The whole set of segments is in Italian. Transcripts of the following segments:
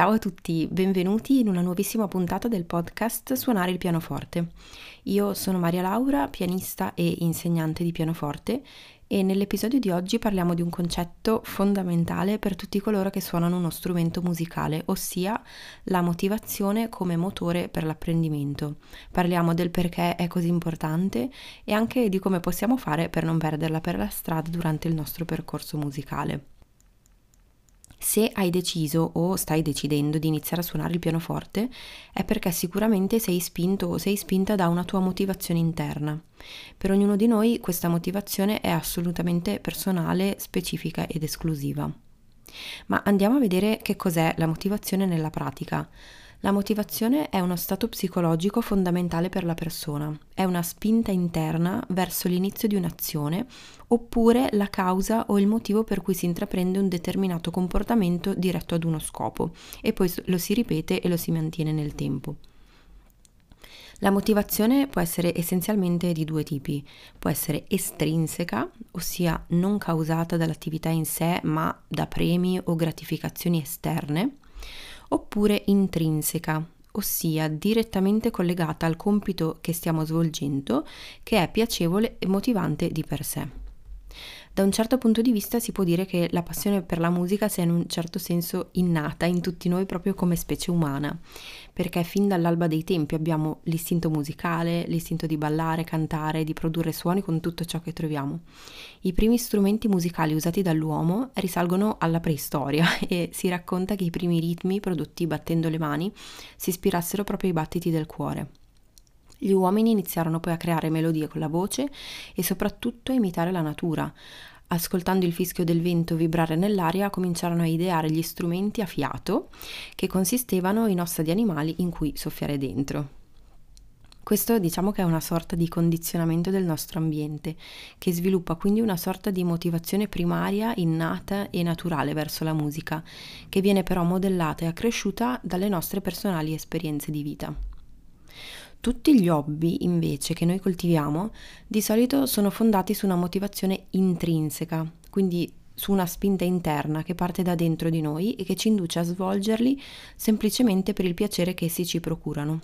Ciao a tutti, benvenuti in una nuovissima puntata del podcast Suonare il pianoforte. Io sono Maria Laura, pianista e insegnante di pianoforte e nell'episodio di oggi parliamo di un concetto fondamentale per tutti coloro che suonano uno strumento musicale, ossia la motivazione come motore per l'apprendimento. Parliamo del perché è così importante e anche di come possiamo fare per non perderla per la strada durante il nostro percorso musicale. Se hai deciso o stai decidendo di iniziare a suonare il pianoforte è perché sicuramente sei spinto o sei spinta da una tua motivazione interna. Per ognuno di noi questa motivazione è assolutamente personale, specifica ed esclusiva. Ma andiamo a vedere che cos'è la motivazione nella pratica. La motivazione è uno stato psicologico fondamentale per la persona, è una spinta interna verso l'inizio di un'azione oppure la causa o il motivo per cui si intraprende un determinato comportamento diretto ad uno scopo e poi lo si ripete e lo si mantiene nel tempo. La motivazione può essere essenzialmente di due tipi, può essere estrinseca, ossia non causata dall'attività in sé ma da premi o gratificazioni esterne, oppure intrinseca, ossia direttamente collegata al compito che stiamo svolgendo, che è piacevole e motivante di per sé. Da un certo punto di vista si può dire che la passione per la musica sia in un certo senso innata in tutti noi proprio come specie umana, perché fin dall'alba dei tempi abbiamo l'istinto musicale, l'istinto di ballare, cantare, di produrre suoni con tutto ciò che troviamo. I primi strumenti musicali usati dall'uomo risalgono alla preistoria e si racconta che i primi ritmi prodotti battendo le mani si ispirassero proprio ai battiti del cuore. Gli uomini iniziarono poi a creare melodie con la voce e soprattutto a imitare la natura. Ascoltando il fischio del vento vibrare nell'aria, cominciarono a ideare gli strumenti a fiato che consistevano in ossa di animali in cui soffiare dentro. Questo diciamo che è una sorta di condizionamento del nostro ambiente, che sviluppa quindi una sorta di motivazione primaria, innata e naturale verso la musica, che viene però modellata e accresciuta dalle nostre personali esperienze di vita. Tutti gli hobby, invece, che noi coltiviamo, di solito sono fondati su una motivazione intrinseca, quindi su una spinta interna che parte da dentro di noi e che ci induce a svolgerli semplicemente per il piacere che essi ci procurano.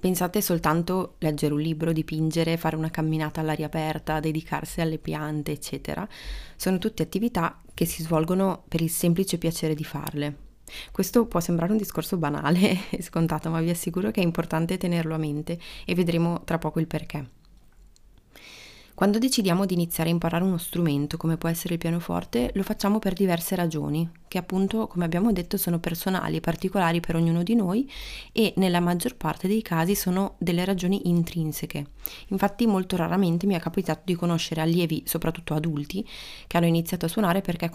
Pensate soltanto leggere un libro, dipingere, fare una camminata all'aria aperta, dedicarsi alle piante, eccetera. Sono tutte attività che si svolgono per il semplice piacere di farle. Questo può sembrare un discorso banale e scontato, ma vi assicuro che è importante tenerlo a mente e vedremo tra poco il perché. Quando decidiamo di iniziare a imparare uno strumento come può essere il pianoforte, lo facciamo per diverse ragioni, che appunto, come abbiamo detto, sono personali e particolari per ognuno di noi e nella maggior parte dei casi sono delle ragioni intrinseche. Infatti molto raramente mi è capitato di conoscere allievi, soprattutto adulti, che hanno iniziato a suonare perché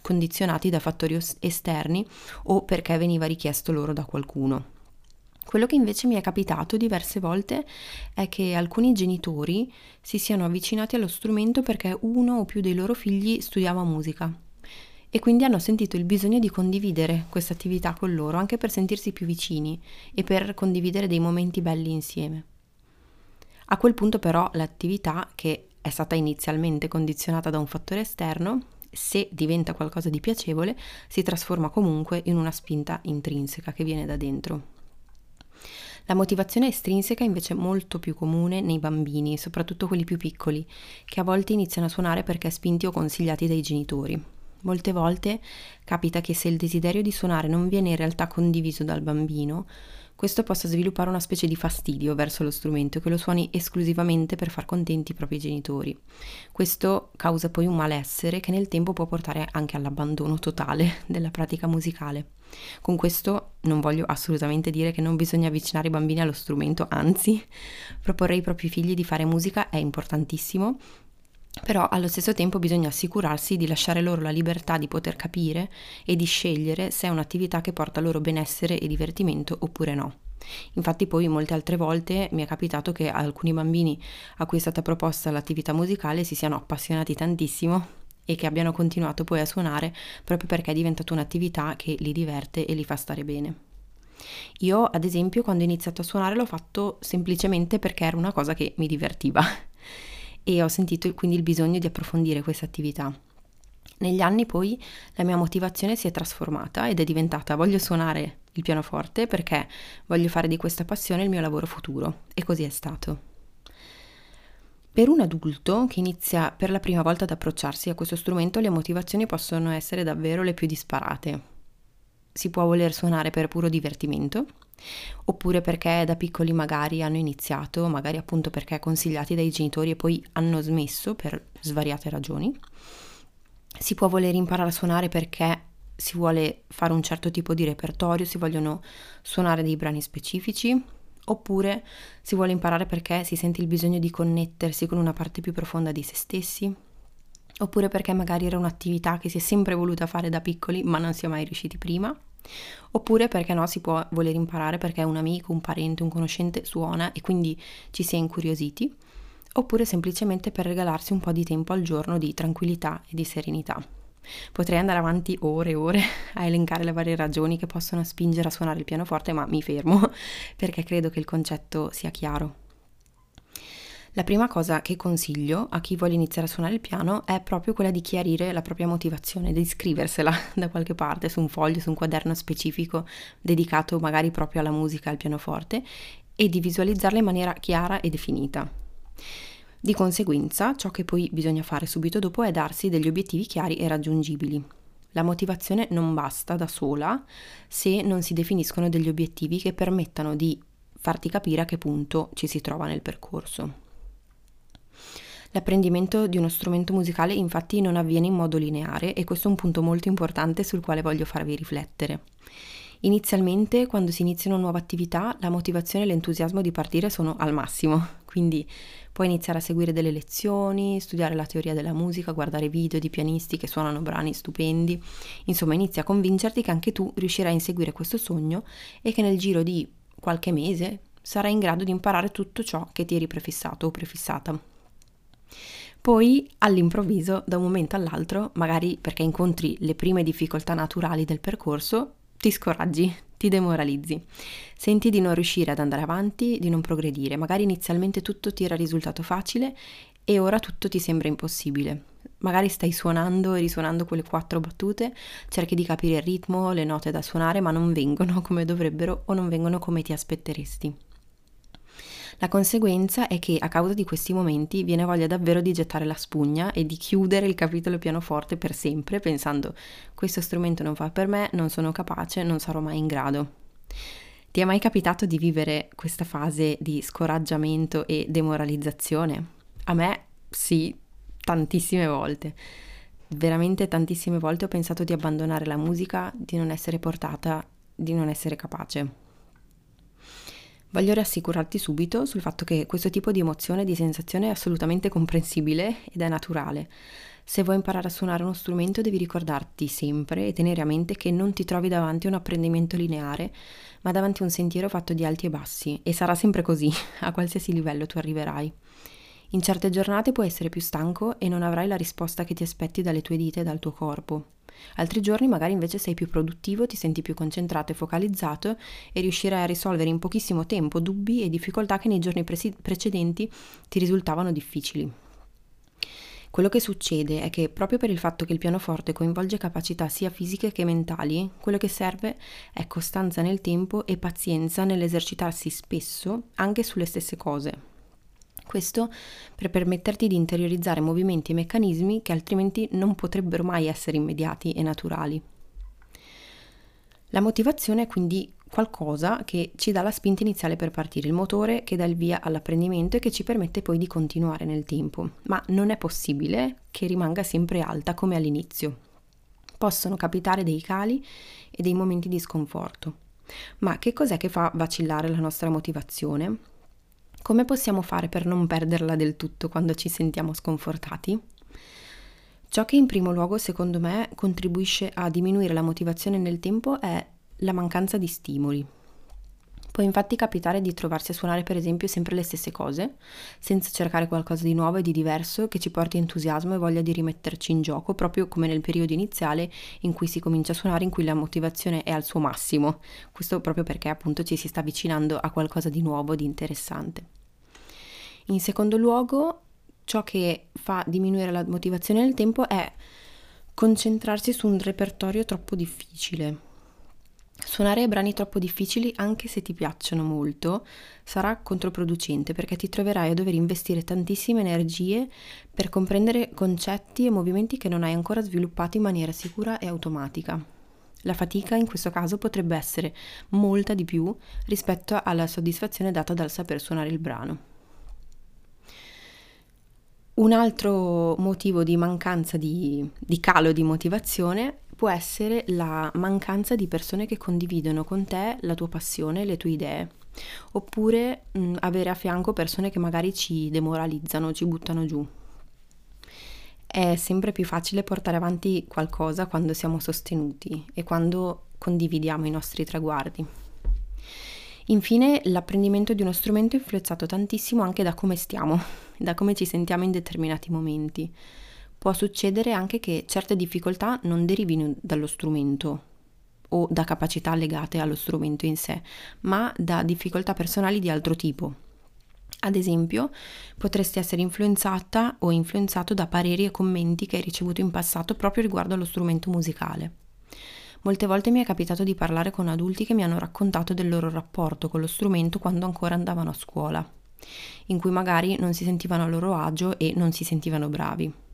condizionati da fattori esterni o perché veniva richiesto loro da qualcuno. Quello che invece mi è capitato diverse volte è che alcuni genitori si siano avvicinati allo strumento perché uno o più dei loro figli studiava musica e quindi hanno sentito il bisogno di condividere questa attività con loro anche per sentirsi più vicini e per condividere dei momenti belli insieme. A quel punto però l'attività che è stata inizialmente condizionata da un fattore esterno se diventa qualcosa di piacevole, si trasforma comunque in una spinta intrinseca che viene da dentro. La motivazione estrinseca è invece molto più comune nei bambini, soprattutto quelli più piccoli, che a volte iniziano a suonare perché spinti o consigliati dai genitori. Molte volte capita che se il desiderio di suonare non viene in realtà condiviso dal bambino, questo possa sviluppare una specie di fastidio verso lo strumento che lo suoni esclusivamente per far contenti i propri genitori. Questo causa poi un malessere che nel tempo può portare anche all'abbandono totale della pratica musicale. Con questo non voglio assolutamente dire che non bisogna avvicinare i bambini allo strumento, anzi, proporre ai propri figli di fare musica è importantissimo, però allo stesso tempo bisogna assicurarsi di lasciare loro la libertà di poter capire e di scegliere se è un'attività che porta loro benessere e divertimento oppure no. Infatti poi molte altre volte mi è capitato che alcuni bambini a cui è stata proposta l'attività musicale si siano appassionati tantissimo e che abbiano continuato poi a suonare proprio perché è diventata un'attività che li diverte e li fa stare bene. Io, ad esempio, quando ho iniziato a suonare l'ho fatto semplicemente perché era una cosa che mi divertiva e ho sentito quindi il bisogno di approfondire questa attività. Negli anni poi la mia motivazione si è trasformata ed è diventata voglio suonare il pianoforte perché voglio fare di questa passione il mio lavoro futuro e così è stato. Per un adulto che inizia per la prima volta ad approcciarsi a questo strumento le motivazioni possono essere davvero le più disparate. Si può voler suonare per puro divertimento, oppure perché da piccoli magari hanno iniziato, magari appunto perché consigliati dai genitori e poi hanno smesso per svariate ragioni. Si può voler imparare a suonare perché si vuole fare un certo tipo di repertorio, si vogliono suonare dei brani specifici, oppure si vuole imparare perché si sente il bisogno di connettersi con una parte più profonda di se stessi, oppure perché magari era un'attività che si è sempre voluta fare da piccoli ma non si è mai riusciti prima, oppure perché no si può voler imparare perché un amico, un parente, un conoscente suona e quindi ci si è incuriositi oppure semplicemente per regalarsi un po' di tempo al giorno di tranquillità e di serenità. Potrei andare avanti ore e ore a elencare le varie ragioni che possono spingere a suonare il pianoforte, ma mi fermo perché credo che il concetto sia chiaro. La prima cosa che consiglio a chi vuole iniziare a suonare il piano è proprio quella di chiarire la propria motivazione, di scriversela da qualche parte su un foglio, su un quaderno specifico dedicato magari proprio alla musica, al pianoforte e di visualizzarla in maniera chiara e definita. Di conseguenza, ciò che poi bisogna fare subito dopo è darsi degli obiettivi chiari e raggiungibili. La motivazione non basta da sola se non si definiscono degli obiettivi che permettano di farti capire a che punto ci si trova nel percorso. L'apprendimento di uno strumento musicale infatti non avviene in modo lineare e questo è un punto molto importante sul quale voglio farvi riflettere. Inizialmente, quando si inizia una nuova attività, la motivazione e l'entusiasmo di partire sono al massimo, quindi puoi iniziare a seguire delle lezioni, studiare la teoria della musica, guardare video di pianisti che suonano brani stupendi, insomma inizia a convincerti che anche tu riuscirai a inseguire questo sogno e che nel giro di qualche mese sarai in grado di imparare tutto ciò che ti eri prefissato o prefissata. Poi all'improvviso, da un momento all'altro, magari perché incontri le prime difficoltà naturali del percorso, ti scoraggi, ti demoralizzi, senti di non riuscire ad andare avanti, di non progredire, magari inizialmente tutto ti era risultato facile e ora tutto ti sembra impossibile. Magari stai suonando e risuonando quelle quattro battute, cerchi di capire il ritmo, le note da suonare, ma non vengono come dovrebbero o non vengono come ti aspetteresti. La conseguenza è che a causa di questi momenti viene voglia davvero di gettare la spugna e di chiudere il capitolo pianoforte per sempre, pensando questo strumento non fa per me, non sono capace, non sarò mai in grado. Ti è mai capitato di vivere questa fase di scoraggiamento e demoralizzazione? A me sì, tantissime volte. Veramente tantissime volte ho pensato di abbandonare la musica, di non essere portata, di non essere capace. Voglio rassicurarti subito sul fatto che questo tipo di emozione e di sensazione è assolutamente comprensibile ed è naturale. Se vuoi imparare a suonare uno strumento devi ricordarti sempre e tenere a mente che non ti trovi davanti a un apprendimento lineare, ma davanti a un sentiero fatto di alti e bassi e sarà sempre così, a qualsiasi livello tu arriverai. In certe giornate puoi essere più stanco e non avrai la risposta che ti aspetti dalle tue dita e dal tuo corpo. Altri giorni magari invece sei più produttivo, ti senti più concentrato e focalizzato e riuscirai a risolvere in pochissimo tempo dubbi e difficoltà che nei giorni pre- precedenti ti risultavano difficili. Quello che succede è che proprio per il fatto che il pianoforte coinvolge capacità sia fisiche che mentali, quello che serve è costanza nel tempo e pazienza nell'esercitarsi spesso anche sulle stesse cose. Questo per permetterti di interiorizzare movimenti e meccanismi che altrimenti non potrebbero mai essere immediati e naturali. La motivazione è quindi qualcosa che ci dà la spinta iniziale per partire, il motore che dà il via all'apprendimento e che ci permette poi di continuare nel tempo, ma non è possibile che rimanga sempre alta come all'inizio. Possono capitare dei cali e dei momenti di sconforto. Ma che cos'è che fa vacillare la nostra motivazione? Come possiamo fare per non perderla del tutto quando ci sentiamo sconfortati? Ciò che in primo luogo secondo me contribuisce a diminuire la motivazione nel tempo è la mancanza di stimoli. Può infatti capitare di trovarsi a suonare per esempio sempre le stesse cose, senza cercare qualcosa di nuovo e di diverso che ci porti entusiasmo e voglia di rimetterci in gioco, proprio come nel periodo iniziale in cui si comincia a suonare, in cui la motivazione è al suo massimo. Questo proprio perché appunto ci si sta avvicinando a qualcosa di nuovo, di interessante. In secondo luogo, ciò che fa diminuire la motivazione nel tempo è concentrarsi su un repertorio troppo difficile. Suonare brani troppo difficili, anche se ti piacciono molto, sarà controproducente perché ti troverai a dover investire tantissime energie per comprendere concetti e movimenti che non hai ancora sviluppato in maniera sicura e automatica. La fatica in questo caso potrebbe essere molta di più rispetto alla soddisfazione data dal saper suonare il brano. Un altro motivo di mancanza di, di, calo di motivazione può essere la mancanza di persone che condividono con te la tua passione, le tue idee, oppure mh, avere a fianco persone che magari ci demoralizzano, ci buttano giù. È sempre più facile portare avanti qualcosa quando siamo sostenuti e quando condividiamo i nostri traguardi. Infine, l'apprendimento di uno strumento è influenzato tantissimo anche da come stiamo, da come ci sentiamo in determinati momenti. Può succedere anche che certe difficoltà non derivino dallo strumento o da capacità legate allo strumento in sé, ma da difficoltà personali di altro tipo. Ad esempio, potresti essere influenzata o influenzato da pareri e commenti che hai ricevuto in passato proprio riguardo allo strumento musicale. Molte volte mi è capitato di parlare con adulti che mi hanno raccontato del loro rapporto con lo strumento quando ancora andavano a scuola, in cui magari non si sentivano a loro agio e non si sentivano bravi.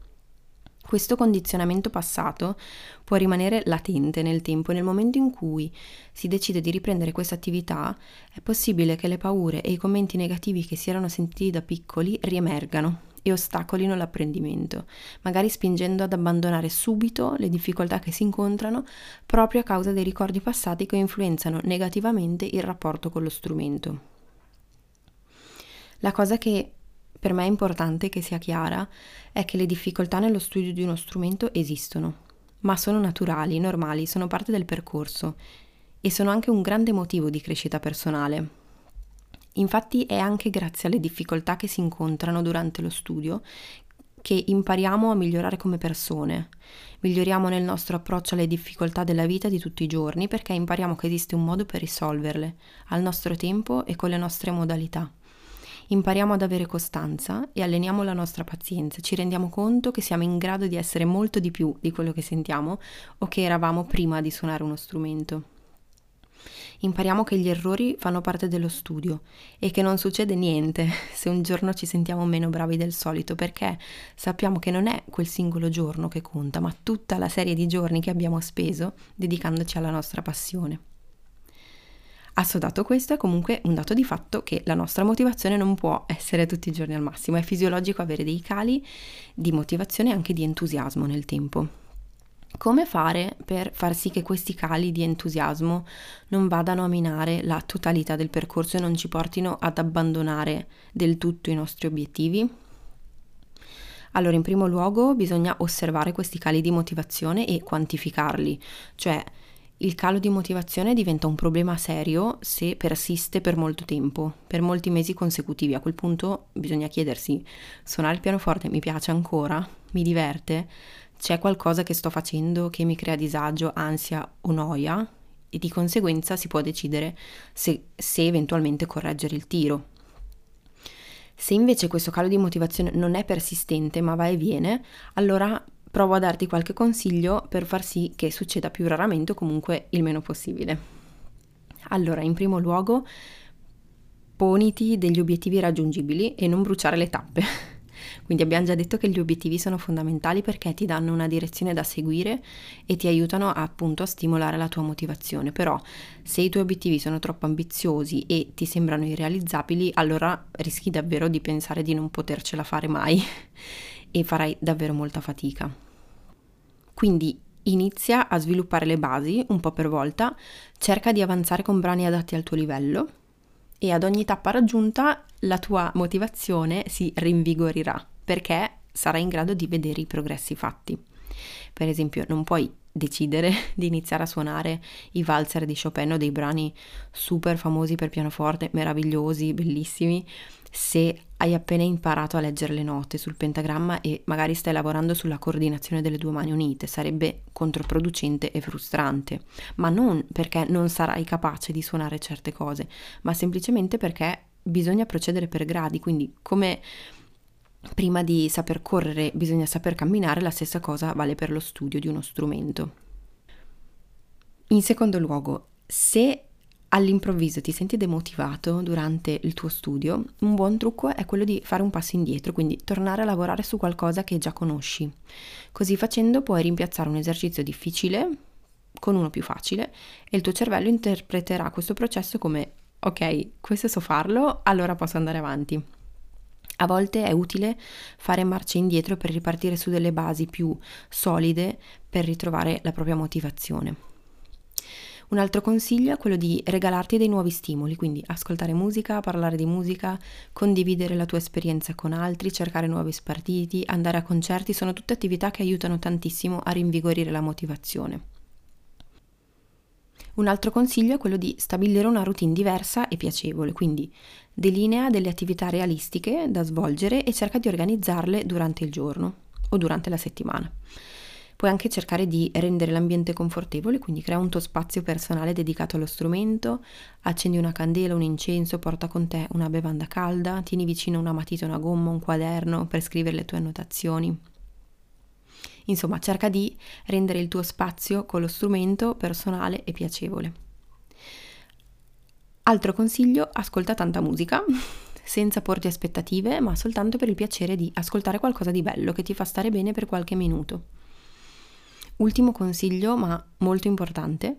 Questo condizionamento passato può rimanere latente nel tempo e nel momento in cui si decide di riprendere questa attività è possibile che le paure e i commenti negativi che si erano sentiti da piccoli riemergano e ostacolino l'apprendimento, magari spingendo ad abbandonare subito le difficoltà che si incontrano proprio a causa dei ricordi passati che influenzano negativamente il rapporto con lo strumento. La cosa che per me è importante che sia chiara è che le difficoltà nello studio di uno strumento esistono, ma sono naturali, normali, sono parte del percorso e sono anche un grande motivo di crescita personale. Infatti è anche grazie alle difficoltà che si incontrano durante lo studio che impariamo a migliorare come persone, miglioriamo nel nostro approccio alle difficoltà della vita di tutti i giorni perché impariamo che esiste un modo per risolverle, al nostro tempo e con le nostre modalità. Impariamo ad avere costanza e alleniamo la nostra pazienza, ci rendiamo conto che siamo in grado di essere molto di più di quello che sentiamo o che eravamo prima di suonare uno strumento impariamo che gli errori fanno parte dello studio e che non succede niente se un giorno ci sentiamo meno bravi del solito perché sappiamo che non è quel singolo giorno che conta, ma tutta la serie di giorni che abbiamo speso dedicandoci alla nostra passione. Assodato questo è comunque un dato di fatto che la nostra motivazione non può essere tutti i giorni al massimo, è fisiologico avere dei cali di motivazione e anche di entusiasmo nel tempo. Come fare per far sì che questi cali di entusiasmo non vadano a minare la totalità del percorso e non ci portino ad abbandonare del tutto i nostri obiettivi? Allora, in primo luogo bisogna osservare questi cali di motivazione e quantificarli, cioè il calo di motivazione diventa un problema serio se persiste per molto tempo, per molti mesi consecutivi. A quel punto bisogna chiedersi, suonare il pianoforte mi piace ancora? Mi diverte? c'è qualcosa che sto facendo che mi crea disagio, ansia o noia e di conseguenza si può decidere se, se eventualmente correggere il tiro. Se invece questo calo di motivazione non è persistente ma va e viene, allora provo a darti qualche consiglio per far sì che succeda più raramente o comunque il meno possibile. Allora, in primo luogo, poniti degli obiettivi raggiungibili e non bruciare le tappe. Quindi abbiamo già detto che gli obiettivi sono fondamentali perché ti danno una direzione da seguire e ti aiutano appunto a stimolare la tua motivazione. Però se i tuoi obiettivi sono troppo ambiziosi e ti sembrano irrealizzabili, allora rischi davvero di pensare di non potercela fare mai e farai davvero molta fatica. Quindi inizia a sviluppare le basi un po' per volta, cerca di avanzare con brani adatti al tuo livello e ad ogni tappa raggiunta la tua motivazione si rinvigorirà perché sarai in grado di vedere i progressi fatti. Per esempio, non puoi decidere di iniziare a suonare i valzer di Chopin o dei brani super famosi per pianoforte, meravigliosi, bellissimi, se hai appena imparato a leggere le note sul pentagramma e magari stai lavorando sulla coordinazione delle due mani unite, sarebbe controproducente e frustrante, ma non perché non sarai capace di suonare certe cose, ma semplicemente perché bisogna procedere per gradi, quindi come prima di saper correre bisogna saper camminare, la stessa cosa vale per lo studio di uno strumento. In secondo luogo, se all'improvviso ti senti demotivato durante il tuo studio, un buon trucco è quello di fare un passo indietro, quindi tornare a lavorare su qualcosa che già conosci. Così facendo puoi rimpiazzare un esercizio difficile con uno più facile e il tuo cervello interpreterà questo processo come ok, questo so farlo, allora posso andare avanti. A volte è utile fare marcia indietro per ripartire su delle basi più solide per ritrovare la propria motivazione. Un altro consiglio è quello di regalarti dei nuovi stimoli, quindi ascoltare musica, parlare di musica, condividere la tua esperienza con altri, cercare nuovi spartiti, andare a concerti, sono tutte attività che aiutano tantissimo a rinvigorire la motivazione. Un altro consiglio è quello di stabilire una routine diversa e piacevole, quindi delinea delle attività realistiche da svolgere e cerca di organizzarle durante il giorno o durante la settimana. Puoi anche cercare di rendere l'ambiente confortevole, quindi crea un tuo spazio personale dedicato allo strumento, accendi una candela, un incenso, porta con te una bevanda calda, tieni vicino una matita, una gomma, un quaderno per scrivere le tue annotazioni. Insomma, cerca di rendere il tuo spazio con lo strumento personale e piacevole. Altro consiglio, ascolta tanta musica, senza porti aspettative, ma soltanto per il piacere di ascoltare qualcosa di bello che ti fa stare bene per qualche minuto. Ultimo consiglio, ma molto importante,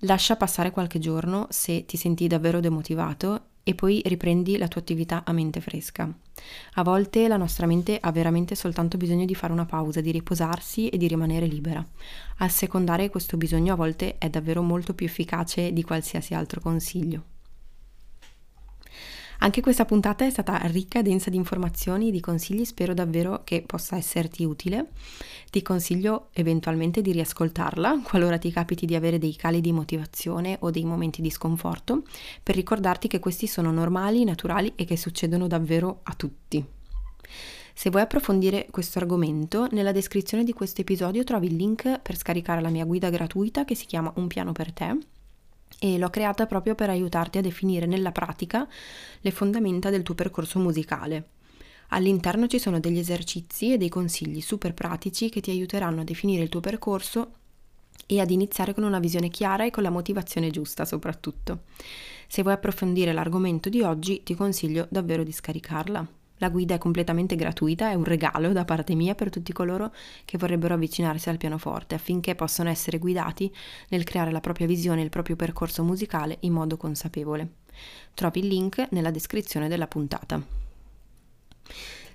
lascia passare qualche giorno se ti senti davvero demotivato e poi riprendi la tua attività a mente fresca. A volte la nostra mente ha veramente soltanto bisogno di fare una pausa, di riposarsi e di rimanere libera. Assecondare questo bisogno a volte è davvero molto più efficace di qualsiasi altro consiglio. Anche questa puntata è stata ricca e densa di informazioni e di consigli, spero davvero che possa esserti utile. Ti consiglio eventualmente di riascoltarla qualora ti capiti di avere dei cali di motivazione o dei momenti di sconforto, per ricordarti che questi sono normali, naturali e che succedono davvero a tutti. Se vuoi approfondire questo argomento, nella descrizione di questo episodio trovi il link per scaricare la mia guida gratuita che si chiama Un piano per te e l'ho creata proprio per aiutarti a definire nella pratica le fondamenta del tuo percorso musicale. All'interno ci sono degli esercizi e dei consigli super pratici che ti aiuteranno a definire il tuo percorso e ad iniziare con una visione chiara e con la motivazione giusta soprattutto. Se vuoi approfondire l'argomento di oggi ti consiglio davvero di scaricarla. La guida è completamente gratuita, è un regalo da parte mia per tutti coloro che vorrebbero avvicinarsi al pianoforte affinché possano essere guidati nel creare la propria visione e il proprio percorso musicale in modo consapevole. Trovi il link nella descrizione della puntata.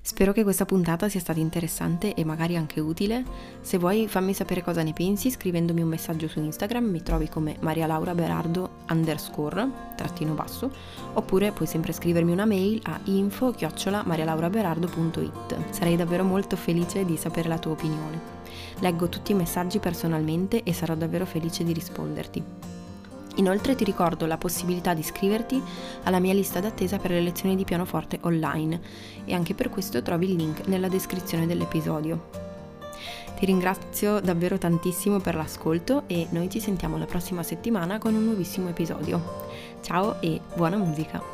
Spero che questa puntata sia stata interessante e magari anche utile. Se vuoi fammi sapere cosa ne pensi scrivendomi un messaggio su Instagram, mi trovi come Maria Laura Berardo underscore, trattino basso, oppure puoi sempre scrivermi una mail a info marialauraberardo.it. Sarei davvero molto felice di sapere la tua opinione. Leggo tutti i messaggi personalmente e sarò davvero felice di risponderti. Inoltre ti ricordo la possibilità di iscriverti alla mia lista d'attesa per le lezioni di pianoforte online e anche per questo trovi il link nella descrizione dell'episodio. Ti ringrazio davvero tantissimo per l'ascolto e noi ci sentiamo la prossima settimana con un nuovissimo episodio. Ciao e buona musica!